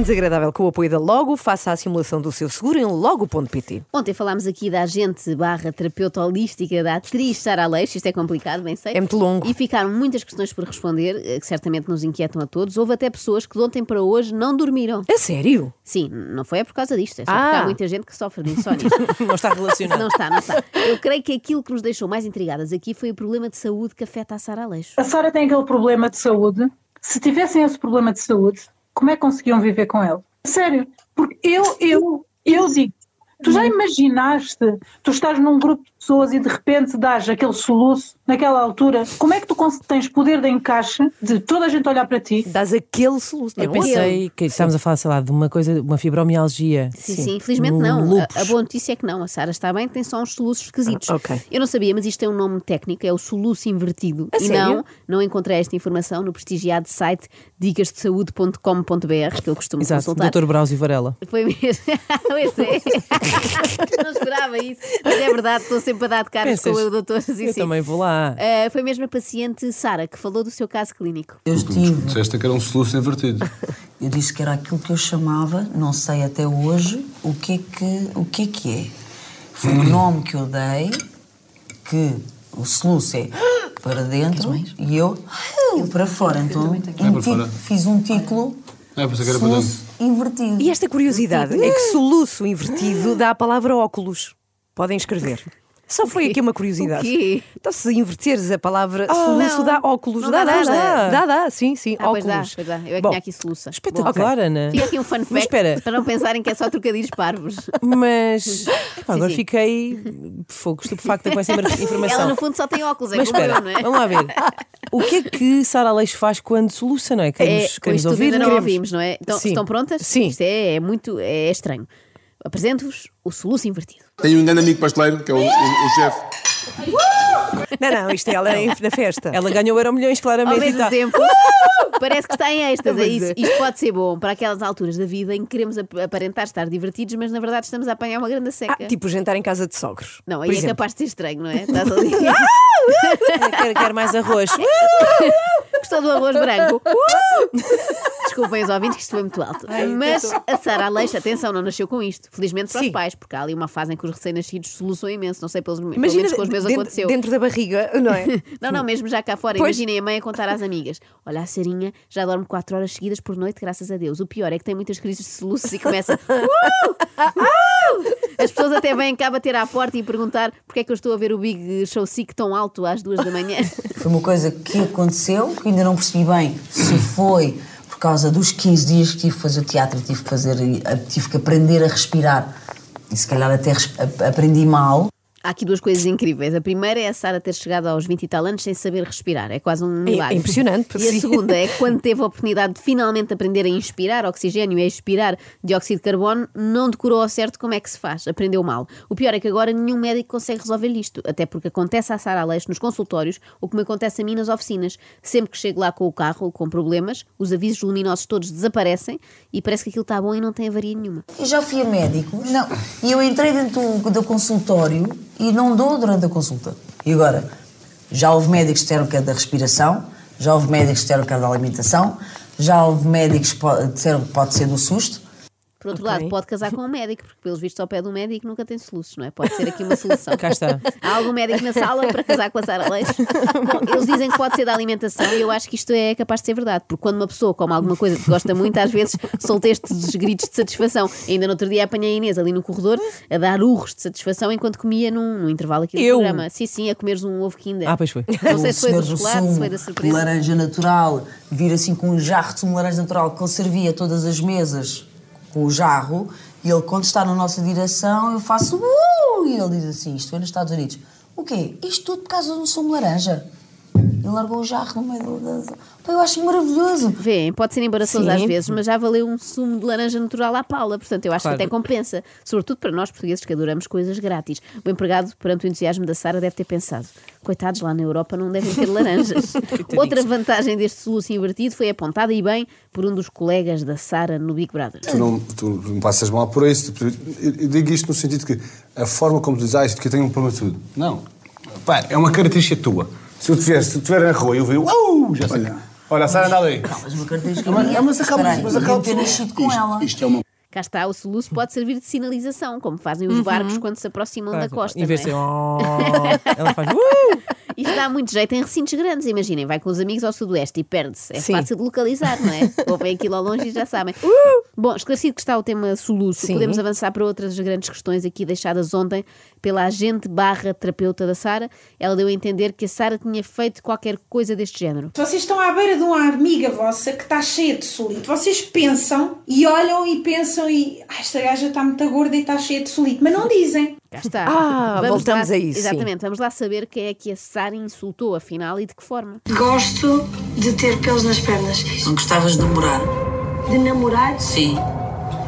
Extremamente desagradável com o apoio da Logo. Faça a simulação do seu seguro em logo.pt. Ontem falámos aqui da agente barra terapeuta holística da atriz Sara Aleixo, isto é complicado, bem sei. É muito longo. E ficaram muitas questões por responder, eh, que certamente nos inquietam a todos. Houve até pessoas que de ontem para hoje não dormiram. É sério? Sim, não foi é por causa disto, é só Ah. porque há muita gente que sofre de insónia. Não está relacionado. não está, não está. Eu creio que aquilo que nos deixou mais intrigadas aqui foi o problema de saúde que afeta a Sara Aleixo. A Sara tem aquele problema de saúde. Se tivessem esse problema de saúde, como é que conseguiam viver com ele? Sério, porque eu, eu, eu digo, tu já imaginaste, tu estás num grupo de pessoas e de repente dás aquele soluço naquela altura, como é que tu tens poder de encaixe de toda a gente olhar para ti? Dás aquele soluço. Eu não é? pensei que estávamos a falar, sei lá, de uma coisa, uma fibromialgia. Sim, sim, infelizmente Um não. A, a boa notícia é que não. A Sara está bem, tem só uns soluços esquisitos. Ah, ok. Eu não sabia, mas isto tem um nome técnico, é o soluço invertido. A e sério? não, não encontrei esta informação no prestigiado site dicasdesaude.com.br, que eu costumo Exato, consultar. Dr. Brauzio Varela. Foi mesmo. pois é. não esperava isso. Mas é verdade, estou sempre a dar de caras Pensas? com o doutor. Sim, Eu sim. também vou lá. Ah, foi mesmo a paciente Sara que falou do seu caso clínico. Eu estive, Disseste que era um soluço invertido. eu disse que era aquilo que eu chamava, não sei até hoje, o que é que, o que, é, que é. Foi o nome que eu dei, que o soluço é para dentro e eu para fora. Então, um para ti- fora. fiz um título Ah, pensei que era para soluço invertido. E esta curiosidade é que soluço invertido dá a palavra óculos. Podem escrever. Só foi aqui uma curiosidade. O quê? Então, se inverteres a palavra soluço, não. dá óculos. Dá, dá dá, dá, dá, sim, sim, Ah, pois óculos. dá, pois dá. Eu é que Bom, tinha aqui soluça. Espetacular, Ana. Fica aqui um fun fact para não pensarem que é só trocadilhos parvos. mas agora fiquei fogo, estupefacta com essa informação. Ela no fundo só tem óculos, é Mas espera, eu, não é? vamos lá ver. O que é que Sara Aleixo faz quando soluça, não é? É, Queremos, com queremos ouvir? ainda não Queremos. ouvimos, não é? Então, estão prontas? Sim. Isto é, é muito é estranho. Apresento-vos o soluço invertido. Tenho um grande amigo pasteleiro, que é o, o, o chefe. Não, não, isto é ela na festa. Ela ganhou Euro Milhões, Ao claramente. e mesmo tá- tempo, parece que está em êxtase. É isso. é. Isto pode ser bom para aquelas alturas da vida em que queremos ap- aparentar estar divertidos, mas na verdade estamos a apanhar uma grande seca. Ah, tipo jantar em casa de sogros. Não, aí é exemplo. capaz de ser estranho, não é? Estás ali. Quero, quero mais arroz. Gostou do arroz branco? Desculpem os ouvintes que isto foi muito alto. Mas a Sara Aleixo, atenção, não nasceu com isto. Felizmente para Sim. os pais, porque há ali uma fase em que os recém-nascidos soluçam imenso. Não sei, pelos, pelo Imagina menos com os meus dentro, aconteceu. dentro da barriga, não é? Não, não, mesmo já cá fora. Pois. Imaginem a mãe a contar às amigas: Olha, a Sarinha já dorme 4 horas seguidas por noite, graças a Deus. O pior é que tem muitas crises de soluços e começa. "Uh! Uh!" As pessoas até vêm cá bater à porta e perguntar porque é que eu estou a ver o Big Show Sick tão alto às duas da manhã. Foi uma coisa que aconteceu, que ainda não percebi bem se foi causa dos 15 dias que tive que fazer o teatro, tive que, fazer, tive que aprender a respirar. E se calhar até aprendi mal. Há aqui duas coisas incríveis. A primeira é a Sara ter chegado aos 20 e tal anos sem saber respirar. É quase um milagre. impressionante, E a segunda é que quando teve a oportunidade de finalmente aprender a inspirar oxigênio e a expirar dióxido de carbono, não decorou ao certo como é que se faz. Aprendeu mal. O pior é que agora nenhum médico consegue resolver isto. Até porque acontece à Sara Aleixo nos consultórios o que me acontece a mim nas oficinas. Sempre que chego lá com o carro com problemas, os avisos luminosos todos desaparecem e parece que aquilo está bom e não tem avaria nenhuma. Eu já fui a médicos não. e eu entrei dentro do, do consultório e não dou durante a consulta. E agora, já houve médicos que disseram que é da respiração, já houve médicos que disseram que é da alimentação, já houve médicos que disseram que pode ser do susto. Por outro Ok. lado, pode casar com um médico, porque pelos vistos ao pé do médico nunca tem soluços, não é? Pode ser aqui uma solução. Cá está. Há algum médico na sala para casar com a Sara Leix? Bom, eles dizem que pode ser da alimentação e eu acho que isto é capaz de ser verdade, porque quando uma pessoa come alguma coisa que gosta muito, às vezes solta estes gritos de satisfação. Ainda no outro dia apanhei a Inês ali no corredor a dar urros de satisfação enquanto comia num, num intervalo aqui do Eu? programa. Sim, sim, a comeres um ovo Kinder. Ah, pois foi. Não sei se foi do chocolate, se foi da de surpresa. laranja natural, vir assim com um jarro de de laranja natural que ele servia a todas as mesas com o jarro, e ele quando está na nossa direção, eu faço uh! e ele diz assim, isto foi nos Estados Unidos. O quê? Isto tudo por causa de um sumo laranja. Largou o jarro no meio do. da- eu acho maravilhoso. Vêem, pode ser embaraçoso Sim. às vezes, mas já valeu um sumo de laranja natural à pala. Portanto, eu acho Claro. que até compensa. Sobretudo para nós portugueses que adoramos coisas grátis. O empregado, perante o entusiasmo da Sara, deve ter pensado: coitados, lá na Europa não devem ter laranjas. Outra vantagem deste soluço invertido foi apontada e bem por um dos colegas da Sara no Big Brother. Tu não, tu não passas mal por isso. Eu, digo isto no sentido que a forma como tu dizes, ah, isto que eu tenho um problema de tudo. Não. Pá, é uma característica tua. Se eu tiver, se eu estiver na rua e eu vi, uau, já sei. Olha, a Sara anda ali. Mas uma mas- é, mas acaba- mas acaba ter nascido com ela. Isto é uma. Cá está, o soluço pode servir de sinalização, como fazem os barcos quando se aproximam da costa. Em vez de é? "Oh", ela faz. "Uh". Isto dá muito jeito em recintos grandes, imaginem, vai com os amigos ao sudoeste e perde-se. É Sim. fácil de localizar, não é? Ouvem aquilo ao longe e já sabem. Bom, esclarecido que está o tema soluço, Sim. podemos avançar para outras grandes questões aqui deixadas ontem pela agente barra terapeuta da Sara. Ela deu a entender que a Sara tinha feito qualquer coisa deste género. Vocês estão à beira de uma amiga vossa que está cheia de solito. Vocês pensam e olham e pensam e ah, esta gaja está muito gorda e está cheia de solito, mas não dizem. Cá está. Ah, voltamos lá, a isso, sim. Exatamente, vamos lá saber quem é que a Sara insultou afinal e de que forma. Gosto de ter pelos nas pernas. Não gostavas de namorar? De namorar? Sim.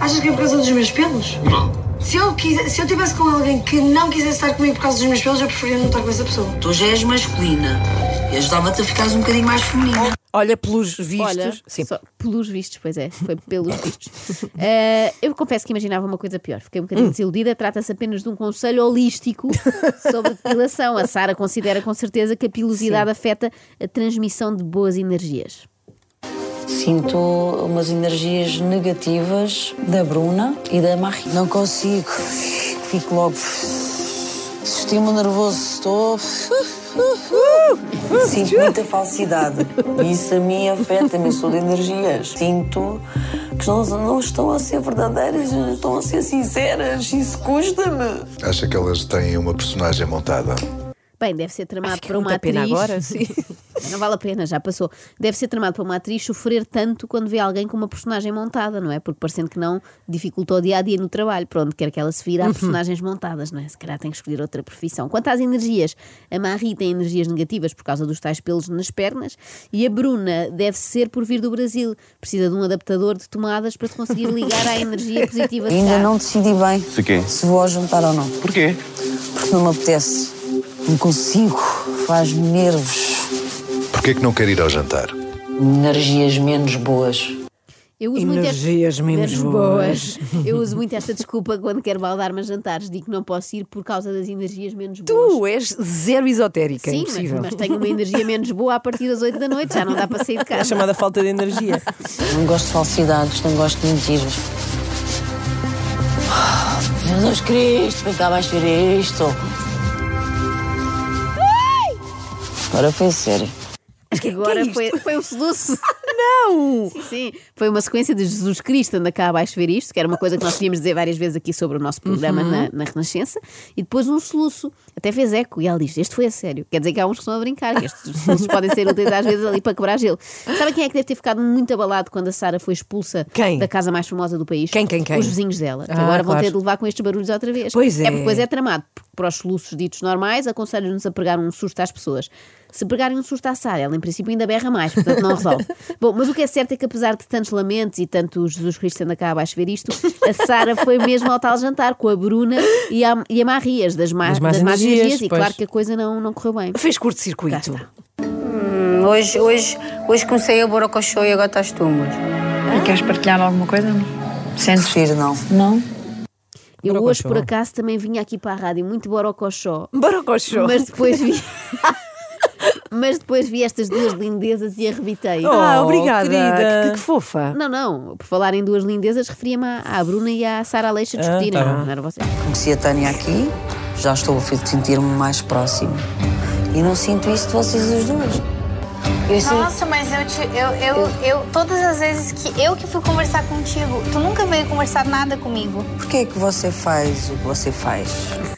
Achas que é por causa dos meus pelos? Não. Se eu, quise, se eu tivesse com alguém que não quisesse estar comigo por causa dos meus pelos, eu preferia não estar com essa pessoa. Tu já és masculina. E ajudava-te a ficares um bocadinho mais feminina. Olha, pelos vistos. Olha, sim. só pelos vistos, pois é, foi pelos vistos. Eh, eu confesso que imaginava uma coisa pior. Fiquei um bocadinho desiludida. Trata-se apenas de um conselho holístico sobre depilação. A Sara considera com certeza que a pilosidade afeta a transmissão de boas energias. Sinto umas energias negativas da Bruna e da Marie. Não consigo. Fico logo. Sistema nervoso. Estou. Sinto muita falsidade. Isso a mim afeta-me. Eu sou de energias. Sinto que não, não estão a ser verdadeiras, não estão a ser sinceras. Isso custa-me. Acha que elas têm uma personagem montada? Bem, deve ser tramado para uma muita pena atriz. agora, sim. Não vale a pena, já passou. Deve ser tramado para uma atriz sofrer tanto quando vê alguém com uma personagem montada, não é? Porque parecendo que não, dificulta o dia a dia no trabalho, para onde quer que ela se vira, há Uhum. personagens montadas, não é? Se calhar tem que escolher outra profissão. Quanto às energias, a Marie tem energias negativas por causa dos tais pelos nas pernas e a Bruna deve ser por vir do Brasil. Precisa de um adaptador de tomadas para se conseguir ligar à energia positiva de Ainda não decidi bem Se quê? se vou ao jantar ou não. Porquê? Porque não me apetece. Não consigo. Faz-me nervos. Porquê que não quer ir ao jantar? Energias menos boas. Eu uso muito esta- Energias menos boas. Eu uso muito esta desculpa quando quero baldar-me a jantares. Digo que não posso ir por causa das energias menos boas. Tu és zero esotérica, Sim, mas, impossível. mas tenho uma energia menos boa a partir das 8 da noite, já não dá para sair de É casa. chamada falta de energia. Não gosto de falsidades, não gosto de mentiras. Jesus Cristo, vem cá vais ver isto. Agora foi sério. Acho que agora é isto? foi, foi um soluço. Não! Sim, sim. Foi uma sequência de Jesus Cristo anda cá abaixo ver isto, que era uma coisa que nós tínhamos dizer várias vezes aqui sobre o nosso programa Uhum. na, na Renascença, e depois um soluço. Até fez eco e ela diz: Este foi a sério. Quer dizer que há uns que estão a brincar, que estes soluços podem ser úteis às vezes ali para quebrar gelo. Sabe quem é que deve ter ficado muito abalado quando a Sara foi expulsa Quem? da casa mais famosa do país? Quem, quem, quem? Os vizinhos dela, que Ah, agora vão claro. ter de levar com estes barulhos outra vez. Pois é. É porque depois é tramado. Para os soluços ditos normais, aconselho-nos a pregar um susto às pessoas. Se pregarem um susto à Sara, ela em princípio ainda berra mais, portanto não resolve. Bom, mas o que é certo é que apesar de tantos lamentos e tanto Jesus Cristo anda cá abaixo ver isto, a Sara foi mesmo ao tal jantar com a Bruna e a, e a Marias das, Das más das más energias, energias, e claro que a coisa não, não correu bem. Fez curto-circuito. está. Hoje, hoje, hoje comecei a borocochô e agora estás tu, amor. Queres partilhar alguma coisa? Sentes? Prefiro não. Não? Eu Borocochô. hoje, por acaso, também vinha aqui para a rádio muito borocochó, Borocochô. mas depois vi... mas depois vi estas duas lindezas e arrebitei. Ah, Oh, obrigada. querida. Que, que fofa. Não, não, por falar em duas lindezas, referia-me à, à Bruna e à Sara Aleixo a discutirem. tá. não, não era você. Conheci a Tânia aqui, já estou a sentir-me mais próximo. E não sinto isso de vocês as duas. Sinto- Nossa, mas eu, te, eu, eu, eu, todas as vezes que eu que fui conversar contigo, tu nunca veio conversar nada comigo. Por que é que você faz o que você faz?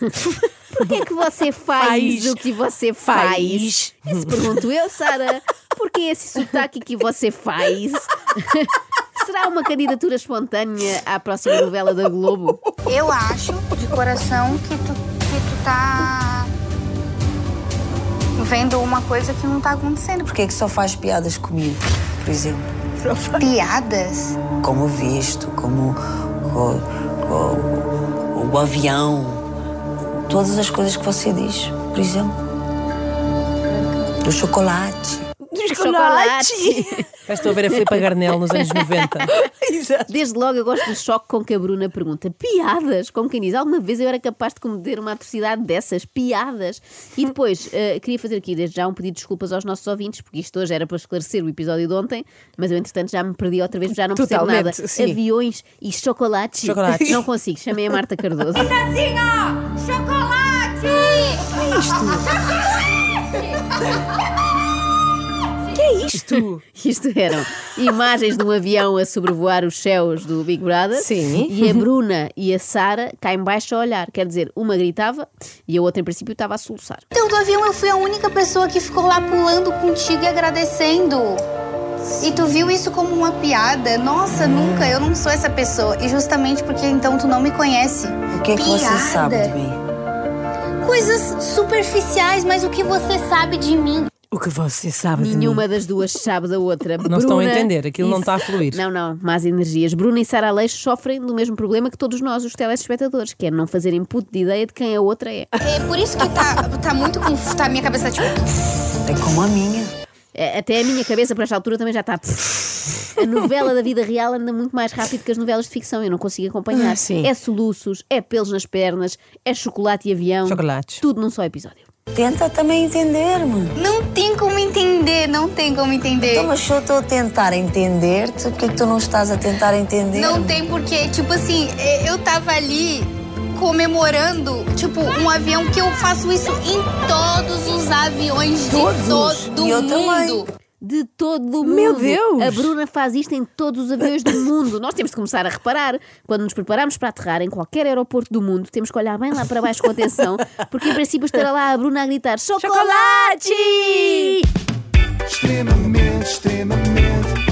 Por que é que você faz, Faz. o que você faz? Faz. Isso pergunto eu, Sara. Por que esse sotaque que você faz? Será uma candidatura espontânea à próxima novela da Globo? Eu acho, de coração, que tu, que tu tá vendo uma coisa que não tá acontecendo. Porquê é que só faz piadas comigo, por exemplo? Piadas? Como o visto, como o, o- o avião, todas as coisas que você diz, por exemplo. Do chocolate. Chocolate! Já estou a ver a Filipe Garnel nos anos 90. Desde logo eu gosto do choque com que a Bruna pergunta piadas, como quem diz, alguma vez eu era capaz de cometer uma atrocidade dessas, piadas. E depois, eh, queria fazer aqui desde já um pedido de desculpas aos nossos ouvintes, porque isto hoje era para esclarecer o episódio de ontem, mas eu entretanto já me perdi outra vez, já não percebo Totalmente, nada. sim. Aviões e chocolates. Chocolates. Não consigo, chamei a Marta Cardoso. Assim, ó! Chocolate! Que é isto? Isto eram imagens de um avião a sobrevoar os céus do Big Brother. Sim. E a Bruna e a Sara cá em baixo a olhar. Quer dizer, uma gritava e a outra, em princípio, estava a soluçar. Então, do avião eu fui a única pessoa que ficou lá pulando contigo e agradecendo. E tu viu isso como uma piada? Nossa, nunca, eu não sou essa pessoa. E justamente porque então tu não me conhece. O que é que você Piada. sabe de mim? Coisas superficiais, mas o que você sabe de mim? O que você sabe de mim? Nenhuma das duas sabe da outra. Não estão a Bruna entender, aquilo não está a fluir. Não, não, más energias. Bruna e Sara Aleixo sofrem do mesmo problema que todos nós, os telespectadores, que é não fazer input de ideia de quem a outra é. É por isso que tá, tá muito confuso. Tá, minha cabeça tipo. É como a minha. É, Até a minha cabeça, por esta altura, também já está. A novela da vida real anda muito mais rápido que as novelas de ficção. Eu não consigo acompanhar. Ah, sim. É soluços, é pelos nas pernas, é chocolate e avião. Chocolates. Tudo num só episódio. Tenta também entender-me. Não tem como entender, não tem como entender. Então, mas se eu estou a tentar entender-te, porquê que tu não estás a tentar entender? Não tem porque, tipo assim, é, eu tava ali comemorando, tipo, um avião que eu faço isso em todos os aviões de todo E eu mundo. também. De todo o mundo. Meu Deus! A Bruna faz isto em todos os aviões do mundo. Nós temos de começar a reparar. Quando nos preparamos para aterrar em qualquer aeroporto do mundo, temos que olhar bem lá para baixo com atenção, porque em princípio estará lá a Bruna a gritar: Chocolate! Extremamente, extremamente,